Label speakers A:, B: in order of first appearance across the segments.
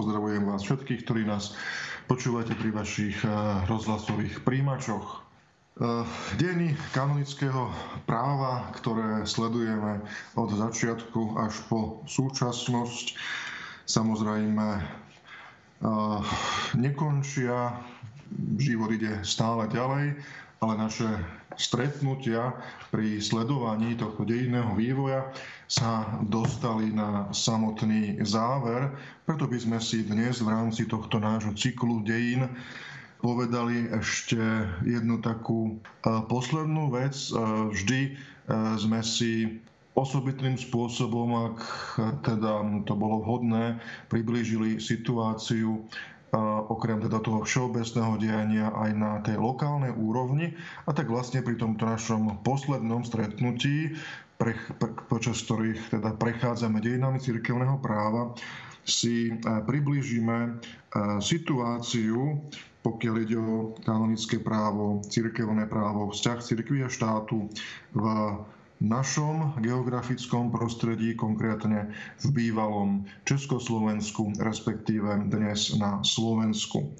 A: pozdravujem vás všetkých, ktorí nás počúvate pri vašich eh, rozhlasových príjimačoch. Eh, dejiny kanonického práva, ktoré sledujeme od začiatku až po súčasnosť, samozrejme eh, nekončia, život ide stále ďalej, ale naše stretnutia pri sledovaní tohto dejinného vývoja sa dostali na samotný záver. Preto by sme si dnes v rámci tohto nášho cyklu dejín povedali ešte jednu takú e, poslednú vec. E, vždy e, sme si osobitným spôsobom, ak teda to bolo vhodné, priblížili situáciu okrem teda toho všeobecného diania aj na tej lokálnej úrovni. A tak vlastne pri tomto našom poslednom stretnutí pre, počas ktorých teda prechádzame dejinami cirkevného práva, si e, priblížime e, situáciu, pokiaľ ide o kanonické právo, cirkevné právo, vzťah cirkvi a štátu v našom geografickom prostredí, konkrétne v bývalom Československu, respektíve dnes na Slovensku.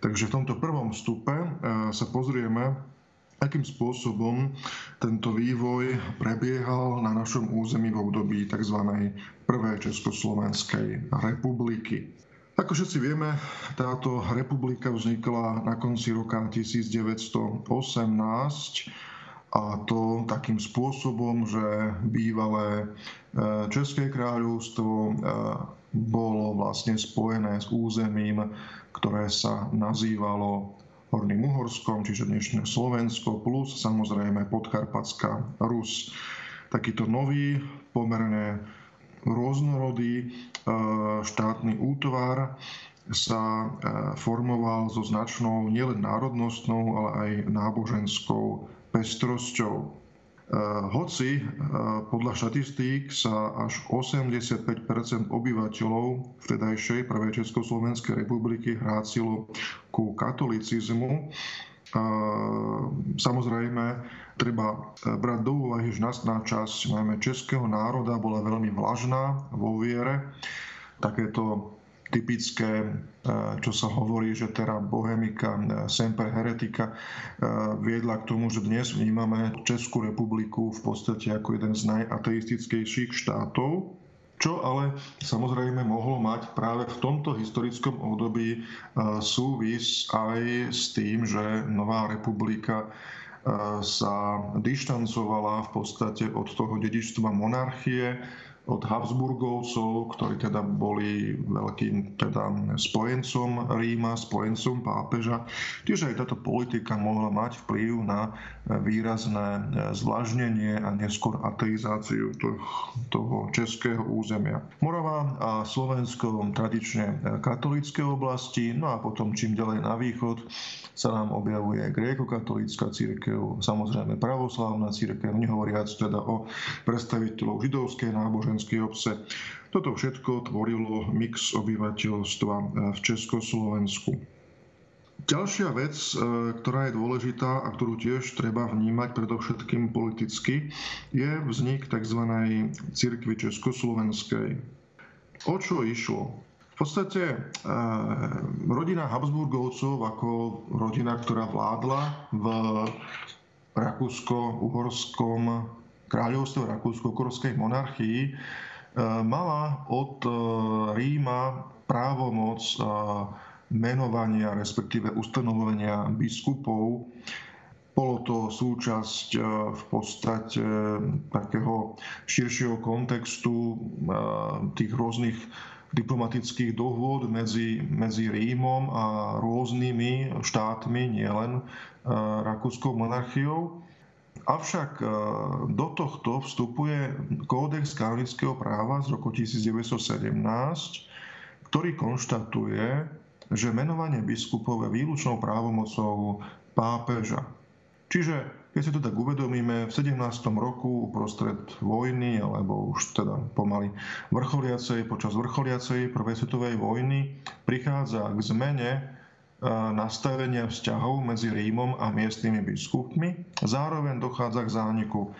A: Takže v tomto prvom vstupe e, sa pozrieme akým spôsobom tento vývoj prebiehal na našom území v období tzv. prvej Československej republiky. Ako všetci vieme, táto republika vznikla na konci roka 1918 a to takým spôsobom, že bývalé e, České kráľovstvo e, bolo vlastne spojené s územím, ktoré sa nazývalo Horným Uhorskom, čiže dnešné Slovensko, plus samozrejme Podkarpatská Rus. Takýto nový, pomerne rôznorodý e, štátny útvar sa formoval so značnou nielen národnostnou, ale aj náboženskou pestrosťou. Eh, hoci eh, podľa štatistík sa až 85% obyvateľov vtedajšej prvej Československej republiky hrátilo ku katolicizmu, Samozrejme, treba brať do úvahy, že nastná časť najmä českého národa bola veľmi vlažná vo viere. Takéto typické, e, čo sa hovorí, že teda bohemika e, semper heretika e, viedla k tomu, že dnes vnímame Českú republiku v podstate ako jeden z najateistickejších štátov, čo ale samozrejme mohlo mať práve v tomto historickom období súvis aj s tým, že Nová republika sa dištancovala v podstate od toho dedičstva monarchie, od Habsburgovcov, ktorí teda boli veľkým teda spojencom Ríma, spojencom pápeža. Čiže aj táto politika mohla mať vplyv na výrazné zvlažnenie a neskôr ateizáciu toho českého územia. Morava a Slovensko tradične katolícke oblasti, no a potom čím ďalej na východ sa nám objavuje gréko-katolícka církev, samozrejme pravoslávna církev, nehovoriac teda o predstaviteľov židovskej náboženskej obce. Toto všetko tvorilo mix obyvateľstva v Československu. Ďalšia vec, e, ktorá je dôležitá a ktorú tiež treba vnímať predovšetkým politicky, je vznik tzv. cirkvi Československej. O čo išlo? V podstate e, rodina Habsburgovcov ako rodina, ktorá vládla v Rakúsko-Uhorskom kráľovstve Rakúsko-Uhorskej monarchii, e, mala od e, Ríma právomoc menovania, respektíve ustanovenia biskupov. Bolo to súčasť v podstate takého širšieho kontextu tých rôznych diplomatických dohôd medzi, medzi Rímom a rôznymi štátmi, nielen e, Rakúskou monarchiou. Avšak e, do tohto vstupuje kódex kanonického práva z roku 1917, ktorý konštatuje, že menovanie biskupov je výlučnou právomocou pápeža. Čiže keď si to tak uvedomíme, v 17. roku uprostred vojny, alebo už teda pomaly vrcholiacej, počas vrcholiacej prvej svetovej vojny, prichádza k zmene nastavenia vzťahov medzi Rímom a miestnymi biskupmi. Zároveň dochádza k zániku e,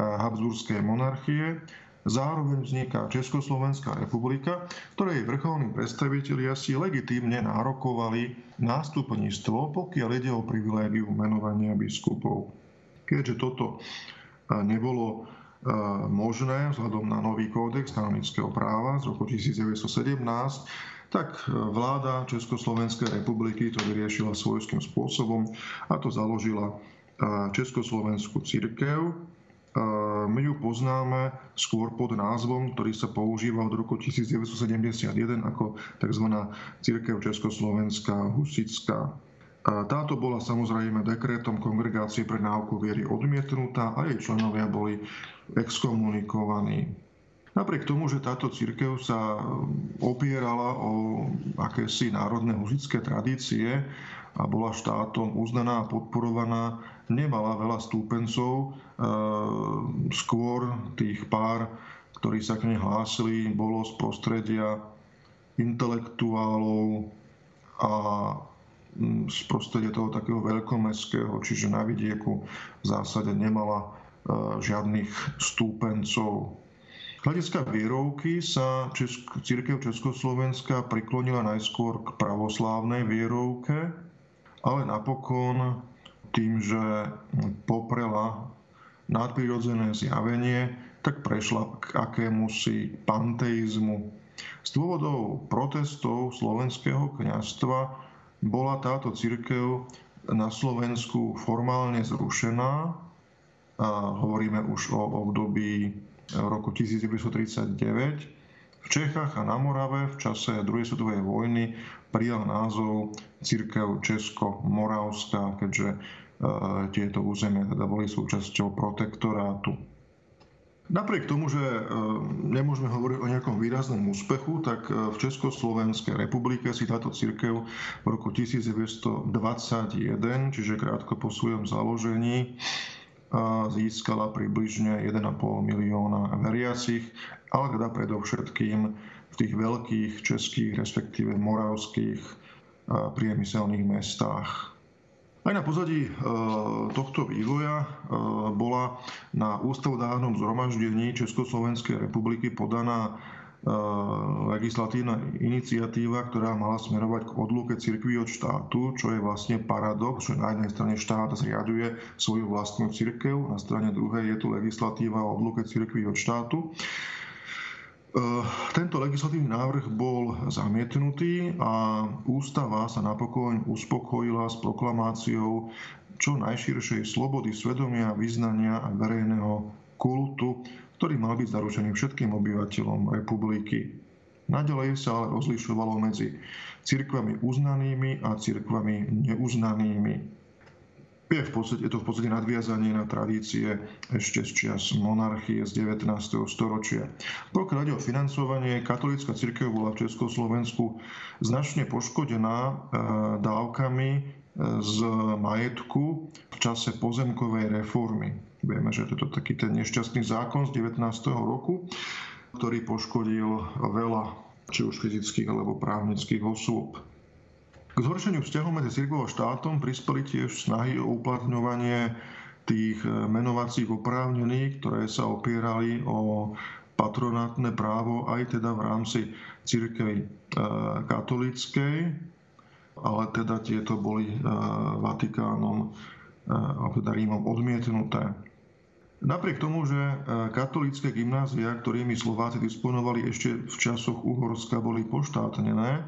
A: Habsburskej monarchie Zároveň vzniká Československá republika, ktorej vrcholní predstavitelia si legitímne nárokovali nástupníctvo, pokiaľ ide o privilégiu menovania biskupov. Keďže toto nebolo možné vzhľadom na nový kódex kanonického práva z roku 1917, tak vláda Československej republiky to vyriešila svojským spôsobom a to založila Československú církev, my ju poznáme skôr pod názvom, ktorý sa používa od roku 1971 ako tzv. Církev Československá husická. Táto bola samozrejme dekrétom Kongregácie pre náuku viery odmietnutá a jej členovia boli exkomunikovaní. Napriek tomu, že táto církev sa opierala o akési národné husické tradície a bola štátom uznaná a podporovaná, nemala veľa stúpencov, skôr tých pár, ktorí sa k nej hlásili, bolo z prostredia intelektuálov a mm, z prostredia toho takého veľkomestského, čiže na vidieku v zásade nemala žiadnych stúpencov. Hľadiska vierovky sa Česk- Církev Československa priklonila najskôr k pravoslávnej vierovke, ale napokon tým, že poprela nadprirodzené zjavenie, tak prešla k akémusi panteizmu. Z dôvodov protestov slovenského kniazstva bola táto církev na Slovensku formálne zrušená. A hovoríme už o období roku 1939. V Čechách a na Morave v čase druhej svetovej vojny prijal názov Církev Česko-Moravská, keďže tieto územia teda boli súčasťou protektorátu. Napriek tomu, že e, nemôžeme hovoriť o nejakom výraznom úspechu, tak e, v Československej republike si táto církev v roku 1921, čiže krátko po svojom založení, získala približne 1,5 milióna veriacich, ale teda predovšetkým v tých veľkých českých, respektíve moravských priemyselných mestách. Aj na pozadí e, tohto vývoja e, bola na ústavodárnom zhromaždení Československej republiky podaná legislatívna iniciatíva, ktorá mala smerovať k odluke cirkvi od štátu, čo je vlastne paradox, že na jednej strane štát zriaduje svoju vlastnú cirkev, na strane druhej je tu legislatíva o odluke cirkvi od štátu. Tento legislatívny návrh bol zamietnutý a ústava sa napokon uspokojila s proklamáciou čo najširšej slobody svedomia, vyznania a verejného kultu, ktorý mal byť zaručený všetkým obyvateľom republiky. Naďalej sa ale rozlišovalo medzi cirkvami uznanými a cirkvami neuznanými. Je, v podstate, je to v podstate nadviazanie na tradície ešte z čias monarchie z 19. storočia. Pokiaľ ide o financovanie, katolická cirkev bola v Československu značne poškodená e, dávkami e, z majetku v čase pozemkovej reformy. Vieme, že to je taký ten nešťastný zákon z 19. roku, ktorý poškodil veľa či už fyzických alebo právnických osôb. K zhoršeniu vzťahov medzi cirkvou a štátom prispeli tiež snahy o uplatňovanie tých e, menovacích oprávnených, ktoré sa opierali o patronátne právo aj teda v rámci cirkvy e, katolíckej, ale teda tieto boli e, Vatikánom teda Rímom odmietnuté. Napriek tomu, že katolícke gymnázia, ktorými Slováci disponovali ešte v časoch Uhorska, boli poštátnené,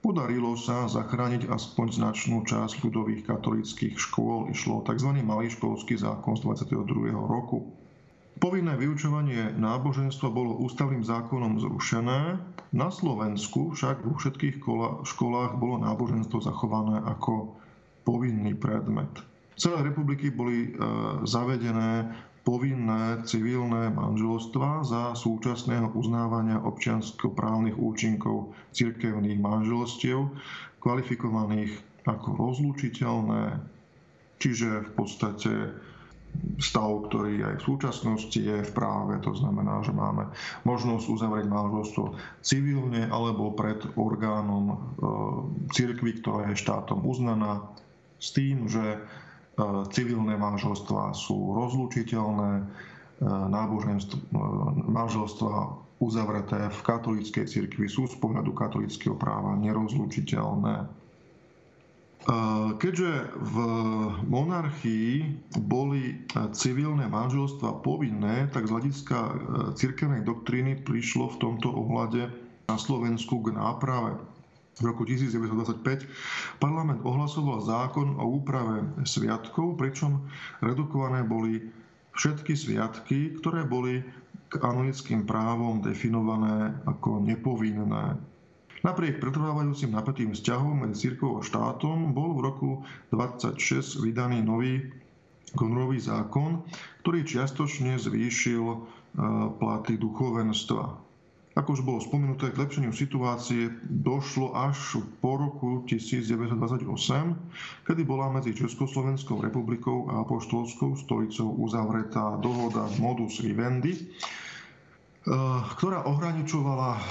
A: Podarilo sa zachrániť aspoň značnú časť ľudových katolických škôl. Išlo o tzv. malý školský zákon z 22. roku. Povinné vyučovanie náboženstva bolo ústavným zákonom zrušené. Na Slovensku však vo všetkých školách bolo náboženstvo zachované ako povinný predmet. Celé republiky boli e, zavedené povinné civilné manželstva za súčasného uznávania občianskoprávnych účinkov cirkevných manželstiev, kvalifikovaných ako rozlučiteľné, čiže v podstate stav, ktorý aj v súčasnosti je v práve. To znamená, že máme možnosť uzavrieť manželstvo civilne alebo pred orgánom e, cirkvy, ktorá je štátom uznaná, s tým, že civilné manželstvá sú rozlučiteľné, náboženstvo, manželstva uzavreté v katolíckej cirkvi sú z pohľadu katolíckého práva nerozlučiteľné. Keďže v monarchii boli civilné manželstva povinné, tak z hľadiska cirkevnej doktríny prišlo v tomto ohľade na Slovensku k náprave. V roku 1925 parlament ohlasoval zákon o úprave sviatkov, pričom redukované boli všetky sviatky, ktoré boli k anglickým právom definované ako nepovinné. Napriek pretrvávajúcim napätým vzťahom medzi církou a štátom bol v roku 26 vydaný nový konorový zákon, ktorý čiastočne zvýšil e, platy duchovenstva. Ako už bolo spomenuté, k lepšeniu situácie došlo až po roku 1928, kedy bola medzi Československou republikou a Apoštolskou stolicou uzavretá dohoda modus vivendi, Eh, ktorá ohraničovala eh,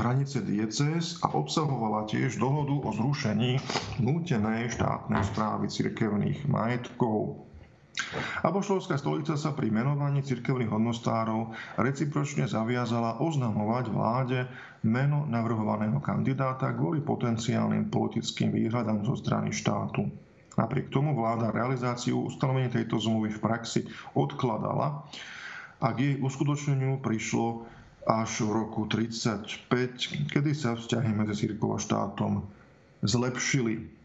A: hranice diecéz a obsahovala tiež dohodu o zrušení nútenej štátnej správy cirkevných majetkov. Apoštolská stolica sa pri menovaní cirkevných hodnostárov recipročne zaviazala oznamovať vláde meno navrhovaného kandidáta kvôli potenciálnym politickým výhľadám zo strany štátu. Napriek tomu vláda realizáciu ustanovení tejto zmluvy v praxi odkladala a k jej uskutočneniu prišlo až v roku 1935, kedy sa vzťahy medzi církou a štátom zlepšili.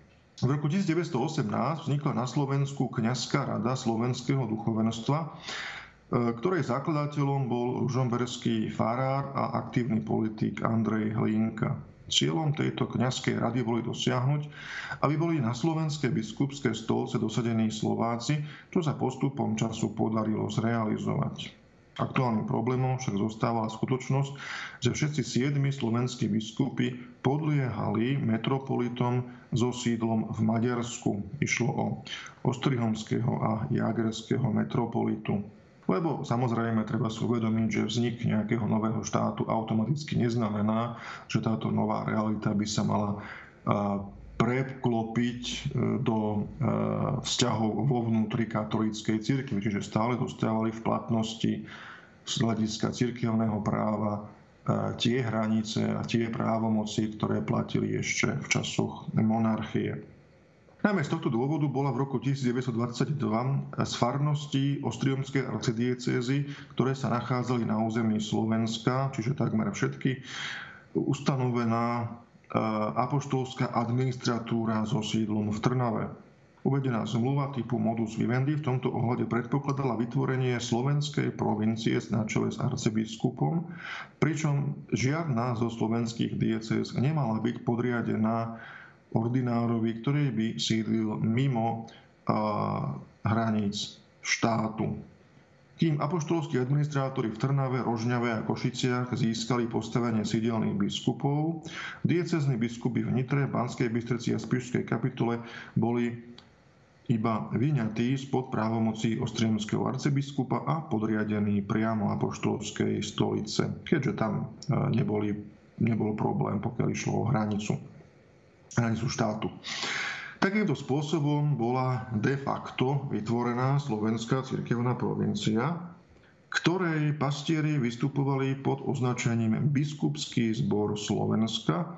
A: V roku 1918 vznikla na Slovensku kňazská rada slovenského duchovenstva, e, ktorej zakladateľom bol ružomberský farár a aktívny politik Andrej Hlinka. Cieľom tejto kňazskej rady boli dosiahnuť, aby boli na slovenské biskupské stolce dosadení Slováci, čo sa postupom času podarilo zrealizovať. Aktuálnym problémom však zostávala skutočnosť, že všetci siedmi slovenskí biskupy podliehali metropolitom so sídlom v Maďarsku. Išlo o Ostrihomského a Jagerského metropolitu. Lebo samozrejme treba si uvedomiť, že vznik nejakého nového štátu automaticky neznamená, že táto nová realita by sa mala preklopiť e, do e, vzťahov vo vnútri katolíckej cirkvi, čiže stále zostávali v platnosti z hľadiska cirkevného práva e, tie hranice a tie právomoci, ktoré platili ešte v časoch monarchie. Najmä z tohto dôvodu bola v roku 1922 z farností Ostriomskej arcidiecézy, ktoré sa nachádzali na území Slovenska, čiže takmer všetky, ustanovená e, apoštolská administratúra so sídlom v Trnave. Uvedená zmluva typu modus vivendi v tomto ohľade predpokladala vytvorenie slovenskej provincie na čele s arcibiskupom, pričom žiadna zo slovenských diecéz nemala byť podriadená ordinárovi, ktorý by sídlil mimo a, hraníc štátu. Kým apoštolskí administrátori v Trnave, Rožňave a Košiciach získali postavenie sídelných biskupov, diecezní biskupy v Nitre, Banskej Bystrici a Spišskej kapitule boli iba vyňatý spod právomocí ostriemského arcibiskupa a podriadený priamo apoštolskej stolice, keďže tam e, neboli, nebol problém, pokiaľ išlo o hranicu, hranicu štátu. Takýmto spôsobom bola de facto vytvorená slovenská cirkevná provincia, ktorej pastieri vystupovali pod označením Biskupský zbor Slovenska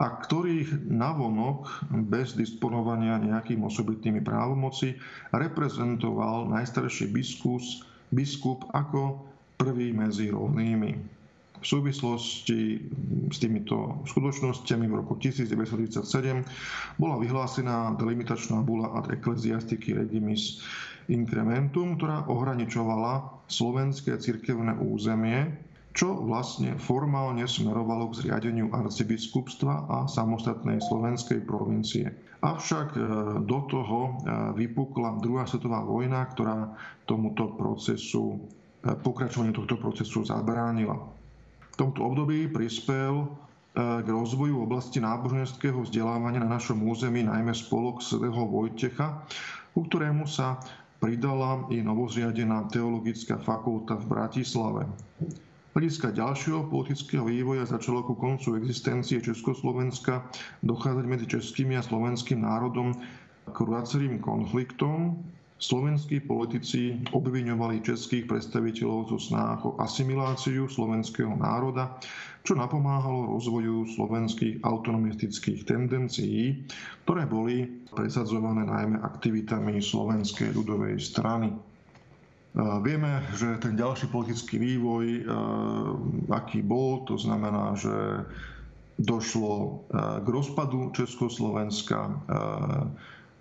A: a ktorých navonok bez disponovania nejakými osobitnými právomoci reprezentoval najstarší biskus, biskup ako prvý medzi rovnými. V súvislosti s týmito skutočnosťami v roku 1937 bola vyhlásená delimitačná bula ad ecclesiastici regimis incrementum, ktorá ohraničovala slovenské cirkevné územie čo vlastne formálne smerovalo k zriadeniu arcibiskupstva a samostatnej slovenskej provincie. Avšak e, do toho e, vypukla druhá svetová vojna, ktorá tomuto procesu, e, pokračovaniu tohto procesu zabránila. V tomto období prispel k rozvoju oblasti náboženského vzdelávania na našom území najmä spolok svetého Vojtecha, ku ktorému sa pridala i novozriadená teologická fakulta v Bratislave hľadiska ďalšieho politického vývoja začalo ku koncu existencie Československa dochádzať medzi českým a slovenským národom k viacerým konfliktom, Slovenskí politici obviňovali českých predstaviteľov zo snách o asimiláciu slovenského národa, čo napomáhalo rozvoju slovenských autonomistických tendencií, ktoré boli presadzované najmä aktivitami Slovenskej ľudovej strany. Vieme, že ten ďalší politický vývoj, aký bol, to znamená, že došlo k rozpadu Československa,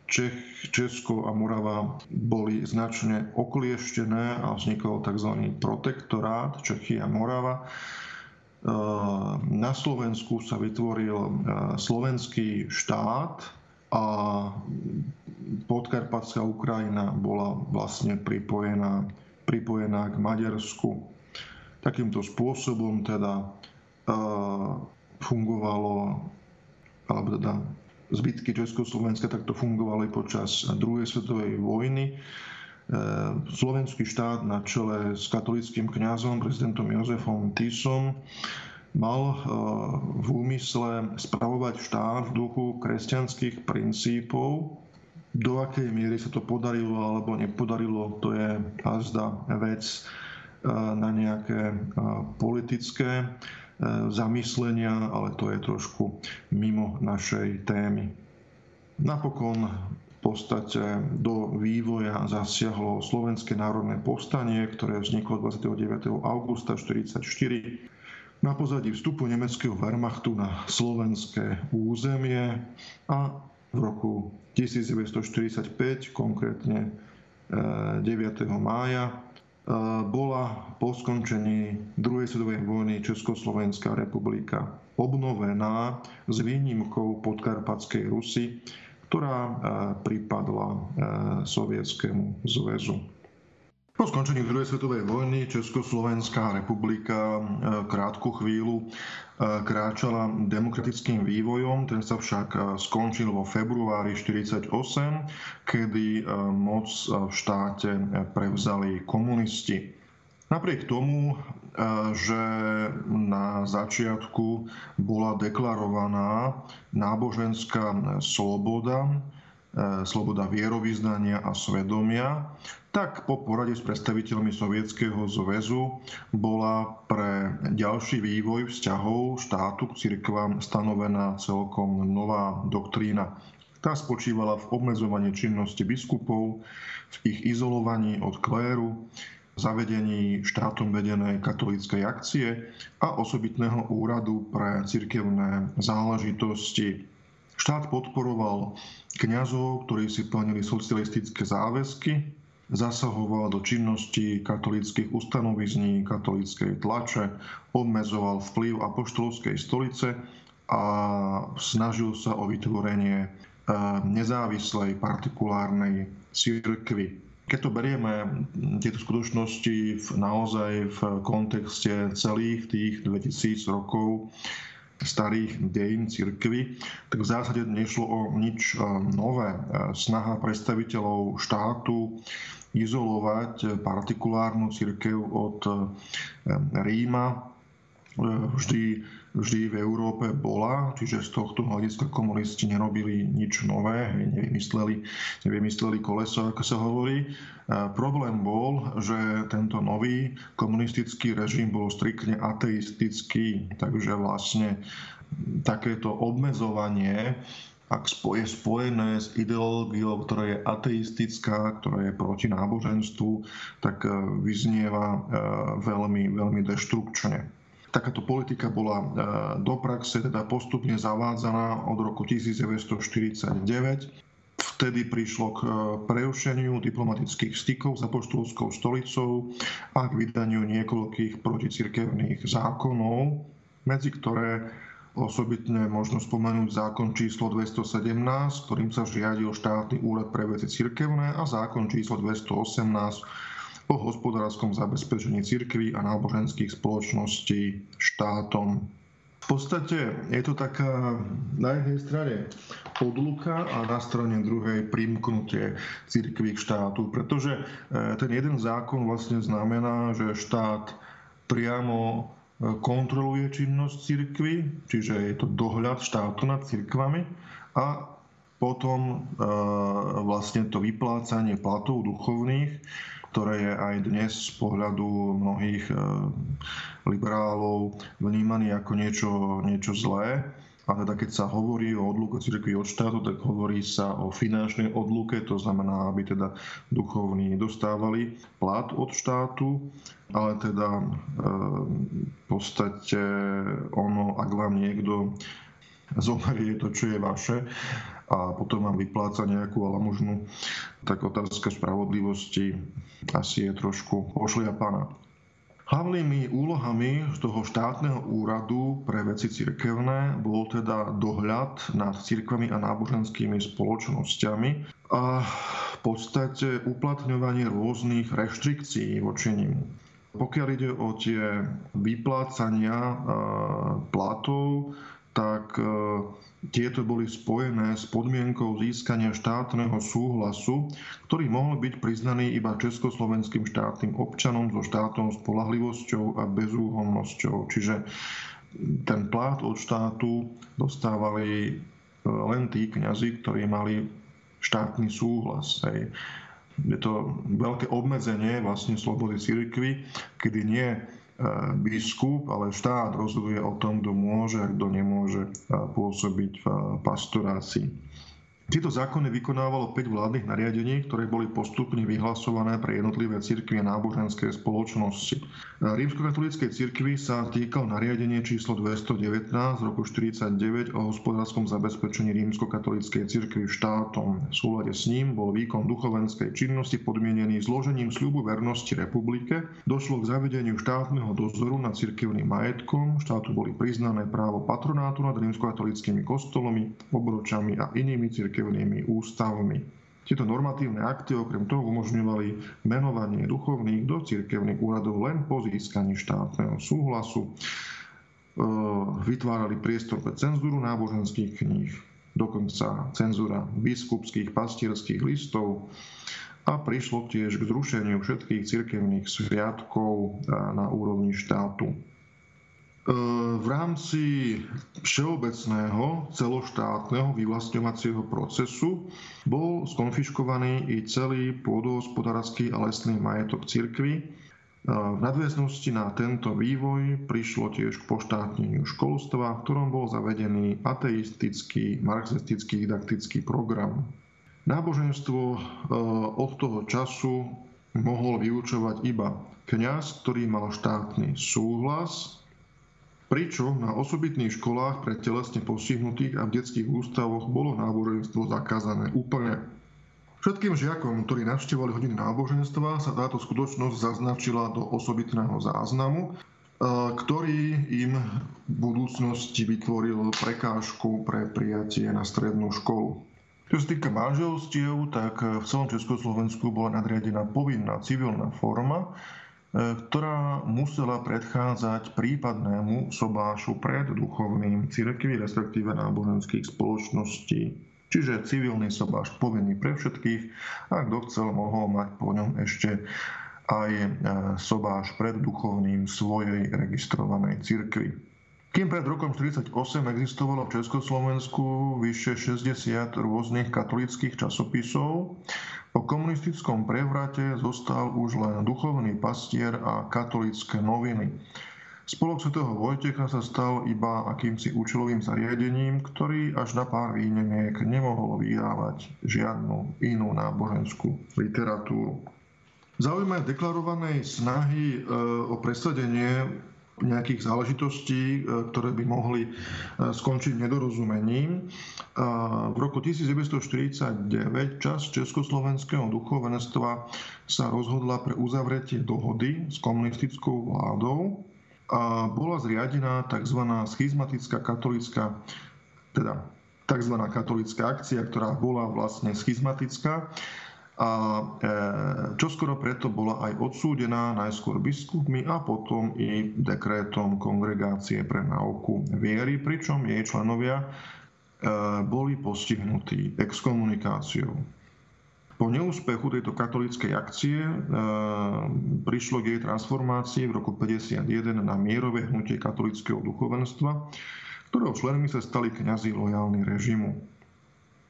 A: Čech, Česko a Morava boli značne oklieštené a vznikol tzv. protektorát Čechy a Morava. E, na Slovensku sa vytvoril e, slovenský štát a podkarpatská Ukrajina bola vlastne pripojená, pripojená k Maďarsku. Takýmto spôsobom teda e, fungovalo, alebo teda zbytky Československa, tak to fungovalo aj počas druhej svetovej vojny. E, slovenský štát na čele s katolickým kňazom, prezidentom Jozefom Tisom, mal e, v úmysle spravovať štát v duchu kresťanských princípov. Do akej miery sa to podarilo alebo nepodarilo, to je azda vec e, na nejaké politické E, zamyslenia, ale to je trošku mimo našej témy. Napokon v podstate do vývoja zasiahlo Slovenské národné povstanie, ktoré vzniklo 29. augusta 1944 na pozadí vstupu nemeckého Wehrmachtu na slovenské územie a v roku 1945, konkrétne 9. E, mája, bola po skončení druhej svetovej vojny Československá republika obnovená s výnimkou podkarpatskej Rusy, ktorá pripadla Sovietskému zväzu. Po skončení druhej svetovej vojny Československá republika e, krátku chvíľu e, kráčala demokratickým vývojom, ten sa však e, skončil vo februári 1948, kedy moc v štáte prevzali komunisti. Napriek tomu, že na začiatku bola deklarovaná náboženská sloboda, sloboda vierovýznania a svedomia, tak po porade s predstaviteľmi Sovietskeho zväzu bola pre ďalší vývoj vzťahov štátu k cirkvám stanovená celkom nová doktrína. Tá spočívala v obmedzovaní činnosti biskupov, v ich izolovaní od kléru, zavedení štátom vedenej katolíckej akcie a osobitného úradu pre cirkevné záležitosti. Štát podporoval kňazov, ktorí si plnili socialistické záväzky zasahoval do činnosti katolických ustanovizní, katolíckej tlače, obmedzoval vplyv apoštolskej stolice a snažil sa o vytvorenie e, nezávislej partikulárnej církvy. Keď to berieme, tieto skutočnosti v, naozaj v kontexte celých tých 2000 rokov starých dejín cirkvy, tak v zásade nešlo o nič e, nové. E, snaha predstaviteľov štátu izolovať partikulárnu církev od eh, Ríma vždy, vždy v Európe bola, čiže z tohto hľadiska komunisti nerobili nič nové, nevymysleli, nevymysleli koleso, ako sa hovorí. A problém bol, že tento nový komunistický režim bol striktne ateistický, takže vlastne takéto obmedzovanie ak je spojené s ideológiou, ktorá je ateistická, ktorá je proti náboženstvu, tak e, vyznieva e, veľmi, veľmi deštrukčne. Takáto politika bola e, do praxe teda postupne zavádzaná od roku 1949. Vtedy prišlo k prerušeniu diplomatických stykov s apoštolskou stolicou a k vydaniu niekoľkých proticirkevných zákonov, medzi ktoré Osobitne možno spomenúť zákon číslo 217, ktorým sa žiadil štátny úrad pre veci cirkevné a zákon číslo 218 o hospodárskom zabezpečení cirkví a náboženských spoločností štátom. V podstate je to taká na jednej strane odluka a na strane druhej primknutie cirkví k štátu, pretože e, ten jeden zákon vlastne znamená, že štát priamo kontroluje činnosť cirkvy, čiže je to dohľad štátu nad cirkvami a potom vlastne to vyplácanie platov duchovných, ktoré je aj dnes z pohľadu mnohých liberálov vnímaný ako niečo, niečo zlé. A teda keď sa hovorí o odluke cirkvi od štátu, tak hovorí sa o finančnej odluke, to znamená, aby teda duchovní dostávali plat od štátu, ale teda e, v podstate ono, ak vám niekto zoberie to, čo je vaše a potom vám vypláca nejakú alamužnu, tak otázka spravodlivosti asi je trošku pošliapaná. Hlavnými úlohami toho štátneho úradu pre veci cirkevné bol teda dohľad nad cirkvami a náboženskými spoločnosťami a v podstate uplatňovanie rôznych reštrikcií voči nim. Pokiaľ ide o tie vyplácania platov, tak tieto boli spojené s podmienkou získania štátneho súhlasu, ktorý mohol byť priznaný iba československým štátnym občanom so štátnou spolahlivosťou a bezúhonnosťou. Čiže ten plát od štátu dostávali e, len tí kňazi, ktorí mali štátny súhlas. Hej. Je to veľké obmedzenie vlastne slobody cirkvy, kedy nie biskup, ale štát rozhoduje o tom, kto môže a kto nemôže pôsobiť v pastorácii. Tieto zákony vykonávalo 5 vládnych nariadení, ktoré boli postupne vyhlasované pre jednotlivé cirkvy a náboženské spoločnosti. Rímskokatolíckej cirkvi sa týkal nariadenie číslo 219 z roku 49 o hospodárskom zabezpečení rímskokatolíckej cirkvi štátom. V súlade s ním bol výkon duchovenskej činnosti podmienený zložením sľubu vernosti republike. Došlo k zavedeniu štátneho dozoru nad cirkevným majetkom. Štátu boli priznané právo patronátu nad rímskokatolíckými kostolami, obročami a inými cirkevnými cirkevnými ústavmi. Tieto normatívne akty okrem toho umožňovali menovanie duchovných do cirkevných úradov len po získaní štátneho súhlasu. Vytvárali priestor pre cenzúru náboženských kníh, dokonca cenzúra biskupských pastierských listov a prišlo tiež k zrušeniu všetkých cirkevných sviatkov e, na úrovni štátu. V rámci všeobecného celoštátneho vyvlastňovacieho procesu bol skonfiškovaný i celý pôdohospodársky a lesný majetok cirkvy. V nadväznosti na tento vývoj prišlo tiež k poštátneniu školstva, v ktorom bol zavedený ateistický, marxistický didaktický program. Náboženstvo e, od toho času mohol vyučovať iba kňaz, ktorý mal štátny súhlas pričom na osobitných školách pre telesne postihnutých a v detských ústavoch bolo náboženstvo zakázané úplne. Všetkým žiakom, ktorí navštevovali hodiny náboženstva, sa táto skutočnosť zaznačila do osobitného záznamu, e, ktorý im v budúcnosti vytvoril prekážku pre prijatie na strednú školu. Čo sa týka manželstiev, tak v celom Československu bola nadriadená povinná civilná forma, ktorá musela predchádzať prípadnému sobášu pred duchovným cirkvi, respektíve náboženských spoločností. Čiže civilný sobáš povinný pre všetkých a kto chcel, mohol mať po ňom ešte aj e, sobáš pred duchovným svojej registrovanej cirkvi. Kým pred rokom 1948 existovalo v Československu vyše 60 rôznych katolických časopisov, po komunistickom prevrate zostal už len duchovný pastier a katolické noviny. Spolok svätého Vojtecha sa stal iba akýmsi účelovým zariadením, ktorý až na pár výnimiek nemohol vydávať žiadnu inú náboženskú literatúru. Zaujímavé deklarovanej snahy e, o presadenie nejakých záležitostí, e, ktoré by mohli e, skončiť nedorozumením. V roku 1949 časť Československého duchovenstva sa rozhodla pre uzavretie dohody s komunistickou vládou a bola zriadená tzv. schizmatická katolická, teda tzv. katolická akcia, ktorá bola vlastne schizmatická a e, čoskoro preto bola aj odsúdená najskôr biskupmi a potom i dekrétom Kongregácie pre náuku viery, pričom jej členovia e, boli postihnutí exkomunikáciou. Po neúspechu tejto katolíckej akcie e, prišlo k jej transformácii v roku 1951 na mierové hnutie katolického duchovenstva, ktorého členmi sa stali kňazi lojálni režimu.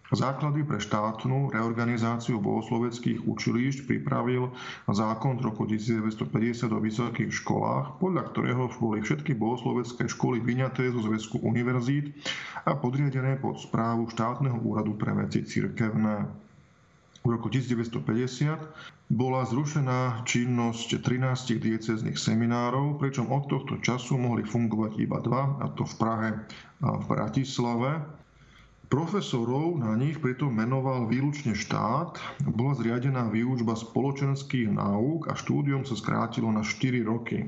A: Základy pre štátnu reorganizáciu bohosloveckých učilišť pripravil zákon z roku 1950 o vysokých školách, podľa ktorého boli všetky bohoslovecké školy vyňaté zo zväzku univerzít a podriadené pod správu štátneho úradu pre veci cirkevné. V roku 1950 bola zrušená činnosť 13 dieceznych seminárov, pričom od tohto času mohli fungovať iba dva, a to v Prahe a v Bratislave. Profesorov na nich pritom menoval výlučne štát, bola zriadená výučba spoločenských náuk a štúdium sa skrátilo na 4 roky.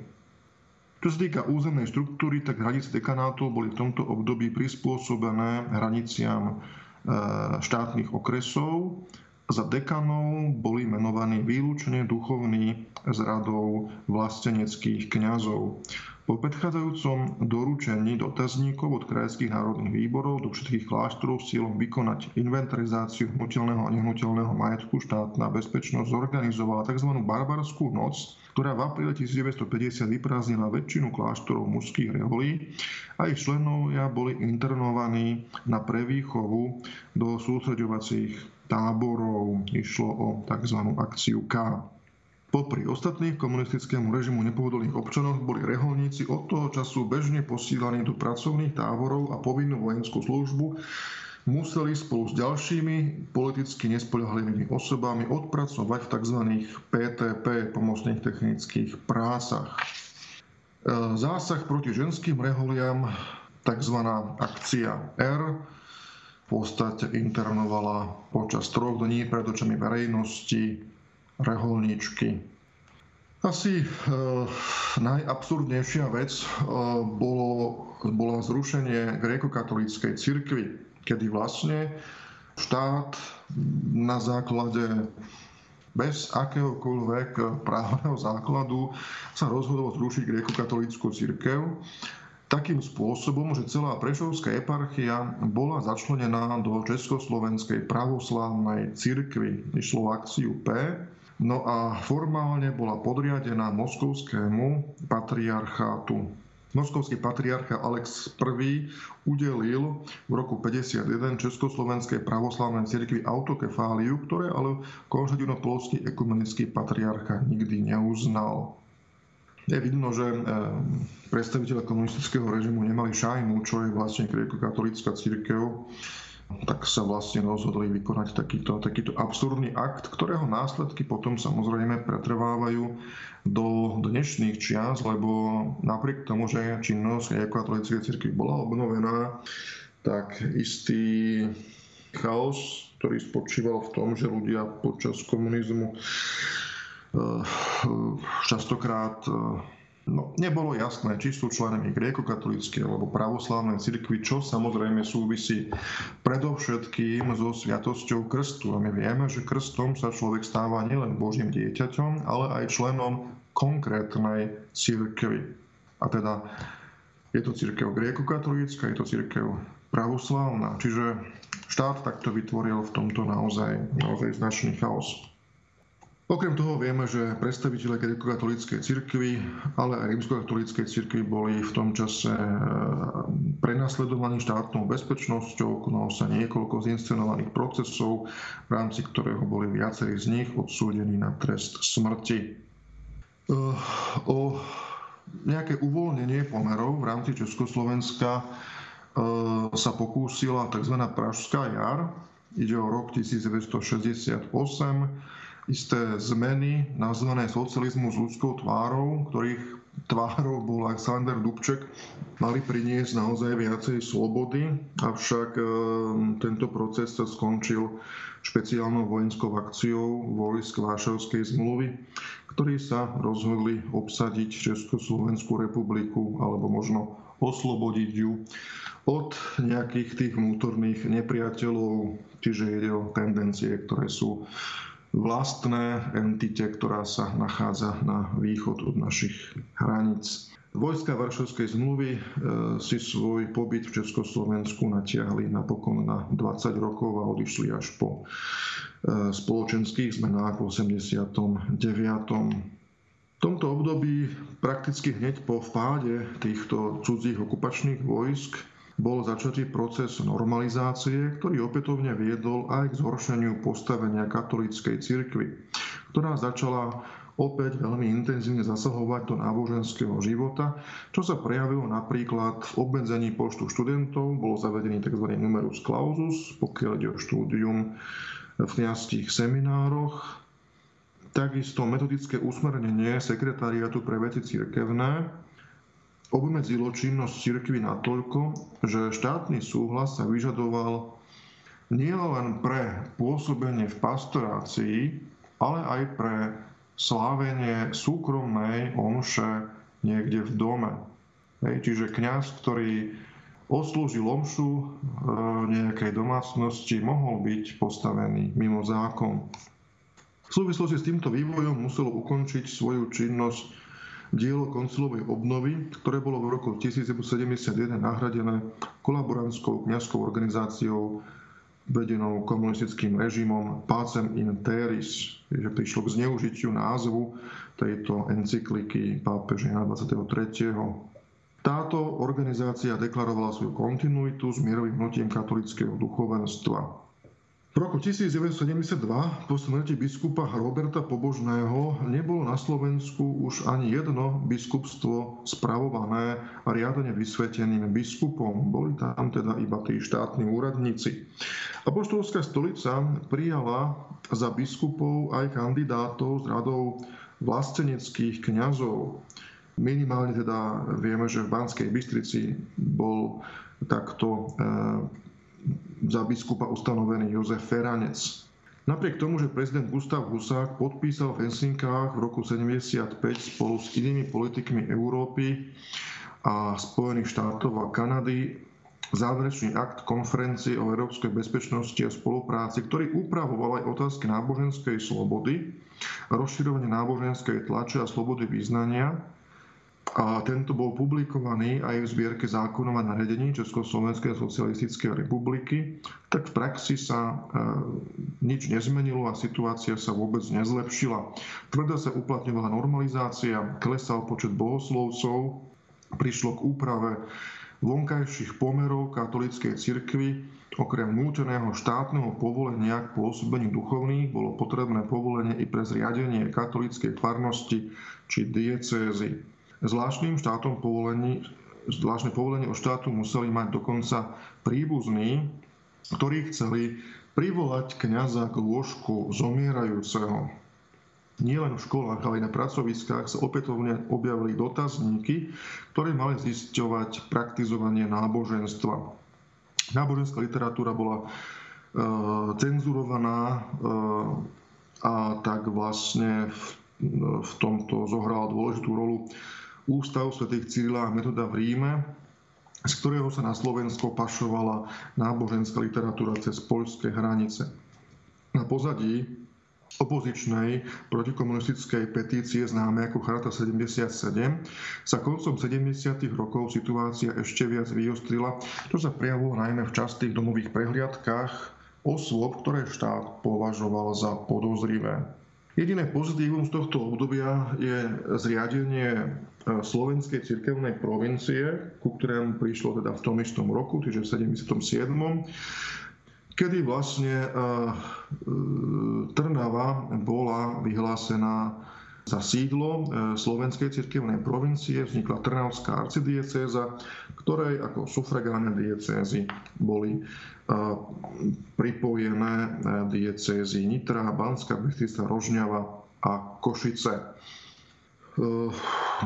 A: Čo sa týka územnej štruktúry, tak hranice dekanátov boli v tomto období prispôsobené hraniciam e, štátnych okresov. Za dekanov boli menovaní výlučne duchovní z radou vlasteneckých kňazov. Po predchádzajúcom doručení dotazníkov od krajských národných výborov do všetkých kláštorov s cieľom vykonať inventarizáciu hnutelného a nehnuteľného majetku štátna bezpečnosť zorganizovala tzv. barbarskú noc, ktorá v apríli 1950 vyprázdnila väčšinu kláštorov mužských reholí a ich členovia boli internovaní na prevýchovu do sústreďovacích táborov. Išlo o tzv. akciu K. Popri ostatných komunistickému režimu nepohodlných občanoch boli reholníci od toho času bežne posílaní do pracovných táborov a povinnú vojenskú službu museli spolu s ďalšími politicky nespoľahlivými osobami odpracovať v tzv. PTP, pomocných technických prásach. E, zásah proti ženským reholiam, tzv. akcia R, v podstate internovala počas troch dní pred očami verejnosti reholníčky. Asi e, najabsurdnejšia vec e, bolo, bolo zrušenie gréko-katolíckej cirkvi, kedy vlastne štát na základe bez akéhokoľvek právneho základu sa rozhodol zrušiť gréko-katolícku cirkev takým spôsobom, že celá Prešovská eparchia bola začlenená do Československej pravoslávnej cirkvi. Išlo akciu P, No a formálne bola podriadená moskovskému patriarchátu. Moskovský patriarcha Alex I udelil v roku 51 Československej pravoslavnej cirkvi autokefáliu, ktoré ale Konštantino-Polský ekumenický patriarcha nikdy neuznal. Je vidno, že eh, predstaviteľe komunistického režimu nemali šajnu, čo je vlastne katolická církev tak sa vlastne rozhodli vykonať takýto, takýto absurdný akt, ktorého následky potom samozrejme pretrvávajú do dnešných čias, lebo napriek tomu, že činnosť katolíckej cirkvi bola obnovená, tak istý chaos, ktorý spočíval v tom, že ľudia počas komunizmu eh, častokrát eh, No, nebolo jasné, či sú členami gréko-katolíckej alebo pravoslávnej cirkvi, čo samozrejme súvisí predovšetkým so sviatosťou krstu. A my vieme, že krstom sa človek stáva nielen Božím dieťaťom, ale aj členom konkrétnej cirkvi. A teda je to církev gréko-katolícka, je to církev pravoslávna. Čiže štát takto vytvoril v tomto naozaj, naozaj značný chaos. Okrem toho vieme, že predstaviteľe gréko-katolíckej cirkvi, ale aj rímsko-katolíckej cirkvi boli v tom čase e, prenasledovaní štátnou bezpečnosťou, konalo sa niekoľko zinscenovaných procesov, v rámci ktorého boli viacerí z nich odsúdení na trest smrti. E, o nejaké uvoľnenie pomerov v rámci Československa e, sa pokúsila tzv. Pražská jar. Ide o rok 1968 isté zmeny nazvané socializmu s ľudskou tvárou, ktorých tvárou bol Alexander Dubček, mali priniesť naozaj viacej slobody, avšak e, tento proces sa skončil špeciálnou vojenskou akciou vojsk Vášavskej zmluvy, ktorí sa rozhodli obsadiť Československú republiku alebo možno oslobodiť ju od nejakých tých vnútorných nepriateľov, čiže ide o tendencie, ktoré sú vlastné entite, ktorá sa nachádza na východ od našich hraníc. Vojska Varšavskej zmluvy e, si svoj pobyt v Československu natiahli napokon na 20 rokov a odišli až po e, spoločenských zmenách v 89. V tomto období prakticky hneď po vpáde týchto cudzích okupačných vojsk bol začatý proces normalizácie, ktorý opätovne viedol aj k zhoršeniu postavenia katolíckej cirkvi, ktorá začala opäť veľmi intenzívne zasahovať do náboženského života, čo sa prejavilo napríklad v obmedzení počtu študentov, bolo zavedený tzv. numerus clausus, pokiaľ ide o štúdium v kniazských seminároch, takisto metodické usmernenie sekretariatu pre veci cirkevné obmedzilo činnosť cirkvy natoľko, že štátny súhlas sa vyžadoval nielen pre pôsobenie v pastorácii, ale aj pre slávenie súkromnej omše niekde v dome. Hej, čiže kňaz, ktorý odslúžil omšu v nejakej domácnosti, mohol byť postavený mimo zákon. V súvislosti s týmto vývojom muselo ukončiť svoju činnosť dielo koncilovej obnovy, ktoré bolo v roku 1971 nahradené kolaborantskou kňazskou organizáciou vedenou komunistickým režimom Pacem in Teris, že prišlo k zneužitiu názvu tejto encykliky pápeža Jana 23. Táto organizácia deklarovala svoju kontinuitu s mierovým hnutím katolického duchovenstva. V roku 1972 po smrti biskupa Roberta Pobožného nebolo na Slovensku už ani jedno biskupstvo spravované a riadne vysveteným biskupom. Boli tam teda iba tí štátni úradníci. Apoštolská stolica prijala za biskupov aj kandidátov z radou vlasteneckých kňazov. Minimálne teda vieme, že v Banskej Bystrici bol takto e, za biskupa ustanovený Jozef Feranec. Napriek tomu, že prezident Gustav Husák podpísal v Helsinkách v roku 75 spolu s inými politikmi Európy a Spojených štátov a Kanady záverečný akt konferencie o európskej bezpečnosti a spolupráci, ktorý upravoval aj otázky náboženskej slobody, rozširovanie náboženskej tlače a slobody význania, a tento bol publikovaný aj v zbierke zákonov a nariadení Československej socialistickej republiky, tak v praxi sa e, nič nezmenilo a situácia sa vôbec nezlepšila. Tvrdo sa uplatňovala normalizácia, klesal počet bohoslovcov, prišlo k úprave vonkajších pomerov katolíckej cirkvi, okrem núteného štátneho povolenia k pôsobeniu duchovných bolo potrebné povolenie i pre zriadenie katolíckej farnosti či diecézy. Zvláštnym štátom povolení, zvláštne povolenie od štátu museli mať dokonca príbuzní, ktorí chceli privolať kniaza k lôžku zomierajúceho. Nielen v školách, ale aj na pracoviskách sa opätovne objavili dotazníky, ktoré mali zisťovať praktizovanie náboženstva. Náboženská literatúra bola e, cenzurovaná e, a tak vlastne v, v tomto zohrala dôležitú rolu Ústav svätých Cyrila a Metoda v Ríme, z ktorého sa na Slovensko pašovala náboženská literatúra cez poľské hranice. Na pozadí opozičnej protikomunistickej petície známe ako Charta 77 sa koncom 70. rokov situácia ešte viac vyostrila, čo sa prejavilo najmä v častých domových prehliadkách osôb, ktoré štát považoval za podozrivé. Jediné pozitívum z tohto obdobia je zriadenie e, slovenskej cirkevnej provincie, ku ktorému prišlo teda v tom istom roku, čiže v 77 kedy vlastne e, e, Trnava bola vyhlásená za sídlo slovenskej cirkevnej provincie. Vznikla Trnavská arcidiecéza, ktorej ako sufragánne diecézy boli pripojené e, diecézy Nitra, Banská Bystrica, Rožňava a Košice. E,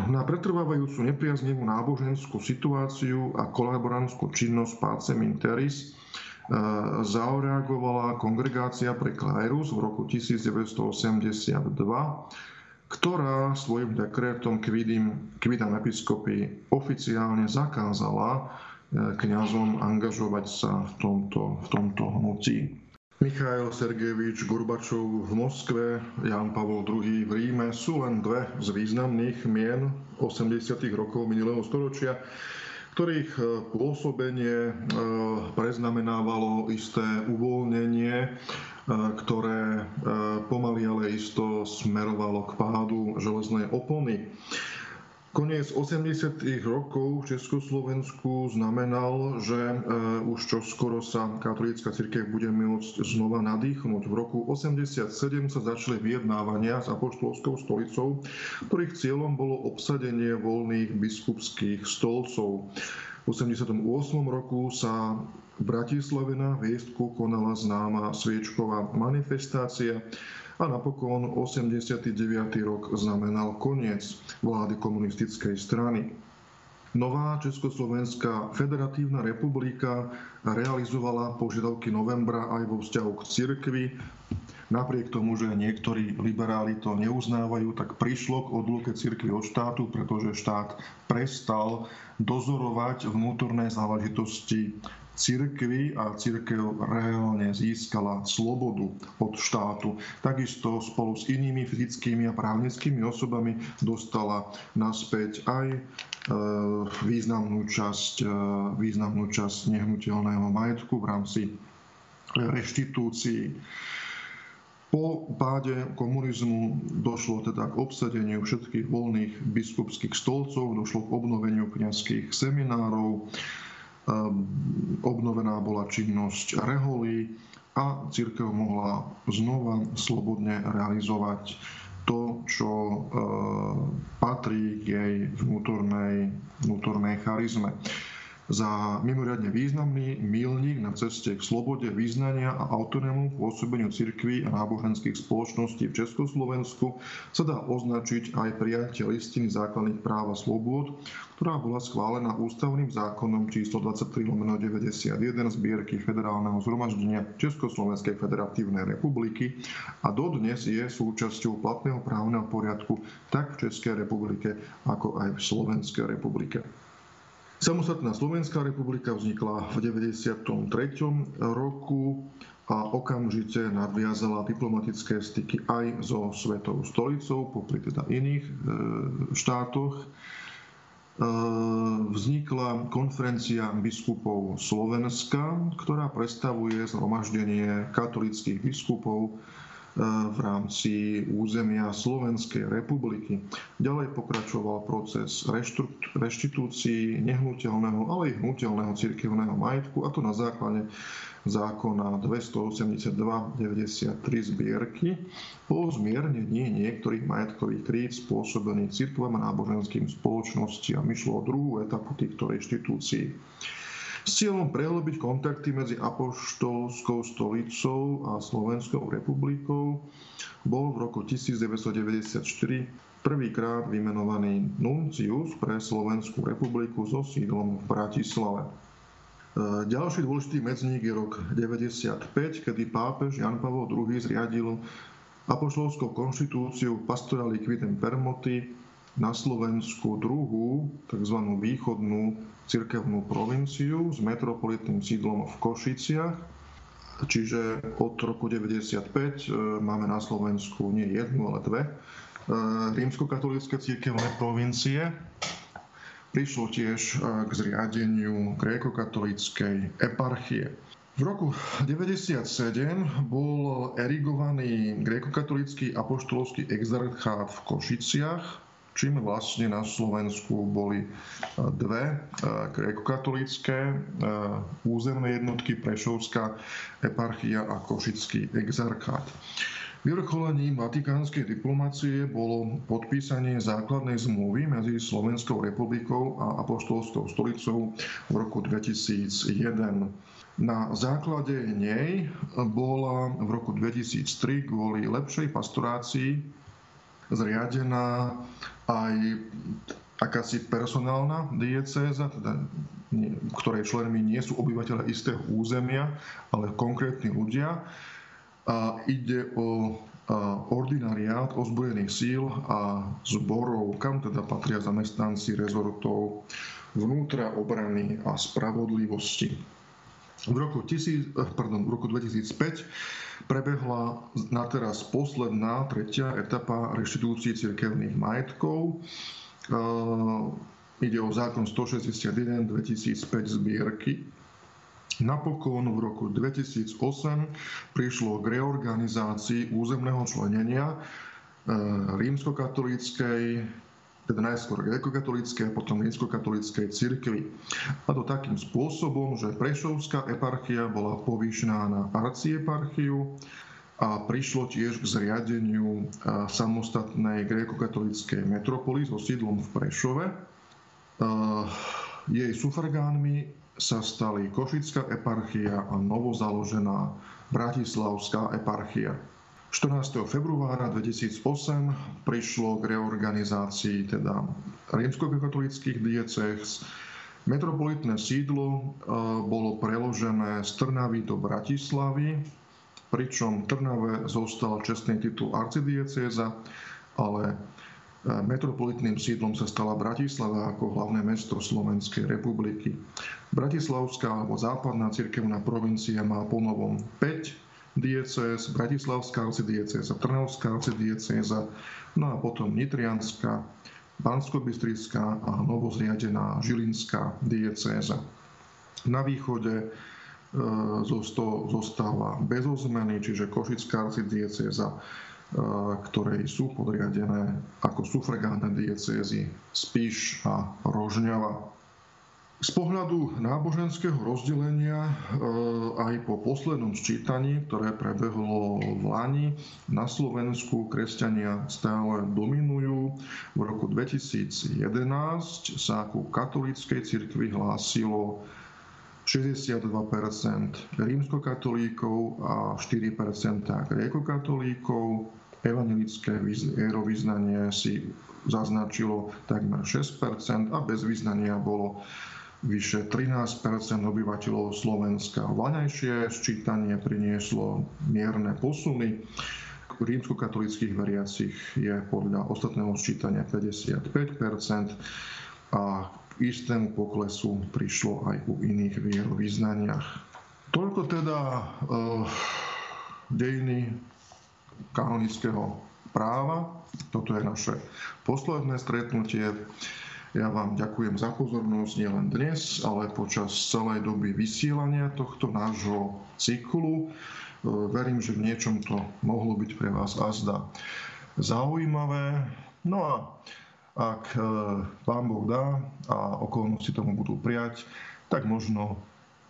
A: na pretrvávajúcu nepriaznivú náboženskú situáciu a kolaborantskú činnosť Pacem Interis e, zareagovala kongregácia pre Klairus v roku 1982, ktorá svojim dekrétom Kvidam episkopy oficiálne zakázala kňazom angažovať sa v tomto, v tomto hnutí. Michail Sergejevič Gorbačov v Moskve, Jan Pavol II v Ríme sú len dve z významných mien 80. rokov minulého storočia, ktorých e, pôsobenie e, preznamenávalo isté uvoľnenie, e, ktoré pomaly ale isto smerovalo k pádu železnej opony. Koniec 80. rokov v Československu znamenal, že e, už čoskoro sa katolícka cirkev bude môcť znova nadýchnuť. V roku 87 sa začali vyjednávania s apoštolskou stolicou, ktorých cieľom bolo obsadenie voľných biskupských stolcov. V 88. roku sa v Bratislave na Viestku konala známa sviečková manifestácia, a napokon 89. rok znamenal koniec vlády komunistickej strany. Nová Československá federatívna republika realizovala požiadavky novembra aj vo vzťahu k cirkvi. Napriek tomu, že niektorí liberáli to neuznávajú, tak prišlo k odluke cirkvi od štátu, pretože štát prestal dozorovať vnútorné záležitosti cirkvi a cirkev reálne získala slobodu od štátu. Takisto spolu s inými fyzickými a právnickými osobami dostala naspäť aj e, významnú časť, e, významnú časť nehnuteľného majetku v rámci reštitúcií. Po páde komunizmu došlo teda k obsadeniu všetkých voľných biskupských stolcov, došlo k obnoveniu kniazských seminárov, obnovená bola činnosť reholí a církev mohla znova slobodne realizovať to, čo ehm, patrí k jej vnútornej, vnútornej charizme za mimoriadne významný milník na ceste k slobode význania a autonómnu pôsobeniu cirkví a náboženských spoločností v Československu sa dá označiť aj prijatie listiny základných práv a slobôd, ktorá bola schválená ústavným zákonom číslo 23 91 zbierky Federálneho zhromaždenia Československej federatívnej republiky a dodnes je súčasťou platného právneho poriadku tak v Českej republike, ako aj v Slovenskej republike. Samostatná Slovenská republika vznikla v 93. roku a okamžite nadviazala diplomatické styky aj so Svetou stolicou, popri teda iných e, štátoch. E, vznikla konferencia biskupov Slovenska, ktorá predstavuje zhromaždenie katolických biskupov v rámci územia Slovenskej republiky. Ďalej pokračoval proces reštitúcií nehnuteľného, ale aj hnutelného cirkevného majetku, a to na základe zákona 282-93 zbierky po zmiernení niektorých majetkových kríd spôsobených cirkvám a náboženským spoločnostiam. Išlo o druhú etapu týchto reštitúcií s cieľom prehlbiť kontakty medzi apoštolskou stolicou a Slovenskou republikou bol v roku 1994 prvýkrát vymenovaný nuncius pre Slovenskú republiku so sídlom v Bratislave. E, ďalší dôležitý medzník je rok 95, kedy pápež Jan Pavel II zriadil apoštolskou konštitúciu Pastora Liquidem Permoty na Slovensku druhú, tzv. východnú cirkevnú provinciu s metropolitným sídlom v Košiciach. Čiže od roku 95 e, máme na Slovensku nie jednu, ale dve e, rímskokatolícke cirkevné provincie. Prišlo tiež e, k zriadeniu grékokatolíckej eparchie. V roku 1997 bol erigovaný grékokatolícky apoštolský exarchát v Košiciach čím vlastne na Slovensku boli e, dve e, grékokatolícké e, územné jednotky Prešovská eparchia a Košický exarchát. Vyvrcholením vatikánskej diplomácie bolo podpísanie základnej zmluvy medzi Slovenskou republikou a Apoštolskou stolicou v roku 2001. Na základe nej bola v roku 2003 kvôli lepšej pastorácii zriadená aj akási personálna diecéza, teda, ktorej členmi nie sú obyvateľe istého územia, ale konkrétni ľudia. A ide o ordinariát ozbrojených síl a zborov, kam teda patria zamestnanci rezortov vnútra obrany a spravodlivosti. V roku, tisíc, eh, pardon, v roku 2005 prebehla na teraz posledná, tretia etapa reštitúcií cirkevných majetkov. Ide o zákon 161 2005 zbierky. Napokon v roku 2008 prišlo k reorganizácii územného členenia rímskokatolíckej teda najskôr grekokatolíckej a potom rímskokatolíckej cirkvi. A to takým spôsobom, že Prešovská eparchia bola povýšená na arcieparchiu a prišlo tiež k zriadeniu samostatnej grékokatolíckej metropoly so sídlom v Prešove. Jej sufragánmi sa stali Košická eparchia a novozaložená Bratislavská eparchia. 14. februára 2008 prišlo k reorganizácii teda rímskokatolických diecéz. Metropolitné sídlo bolo preložené z Trnavy do Bratislavy pričom Trnave zostal čestný titul arcidiecéza, ale e, metropolitným sídlom sa stala Bratislava ako hlavné mesto Slovenskej republiky. Bratislavská alebo západná cirkevná provincia má ponovom 5 diecéz, Bratislavská arcidiecéza, Trnavská arcidiecéza, no a potom Nitrianská, Banskobystrická a novozriadená Žilinská diecéza. Na východe E, zostáva bez zmeny, čiže Košická arcidieceza, e, ktorej sú podriadené ako sufragánne diecézy Spíš a Rožňava. Z pohľadu náboženského rozdelenia e, aj po poslednom sčítaní, ktoré prebehlo v Lani, na Slovensku kresťania stále dominujú. V roku 2011 sa ku katolíckej cirkvi hlásilo 62% rímskokatolíkov a 4% grékokatolíkov. Evangelické vierovýznanie si zaznačilo takmer 6% a bez vyznania bolo vyše 13% obyvateľov Slovenska. Vlaňajšie sčítanie prinieslo mierne posuny. Rímskokatolických veriacich je podľa ostatného sčítania 55% a istému poklesu prišlo aj u iných vierovýznaniach. Toľko teda e, dejiny kanonického práva. Toto je naše posledné stretnutie. Ja vám ďakujem za pozornosť nielen dnes, ale počas celej doby vysielania tohto nášho cyklu. E, verím, že v niečom to mohlo byť pre vás azda zaujímavé. No a ak e, Pán Boh dá a okolnosti tomu budú prijať, tak možno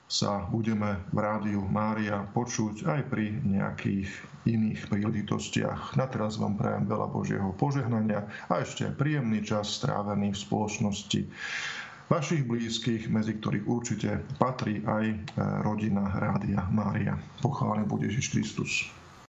A: sa budeme v rádiu Mária počuť aj pri nejakých iných príležitostiach. Na teraz vám prajem veľa Božieho požehnania a ešte príjemný čas strávený v spoločnosti vašich blízkych, medzi ktorých určite patrí aj e, rodina Rádia Mária. Pochválený bude Ježiš Kristus.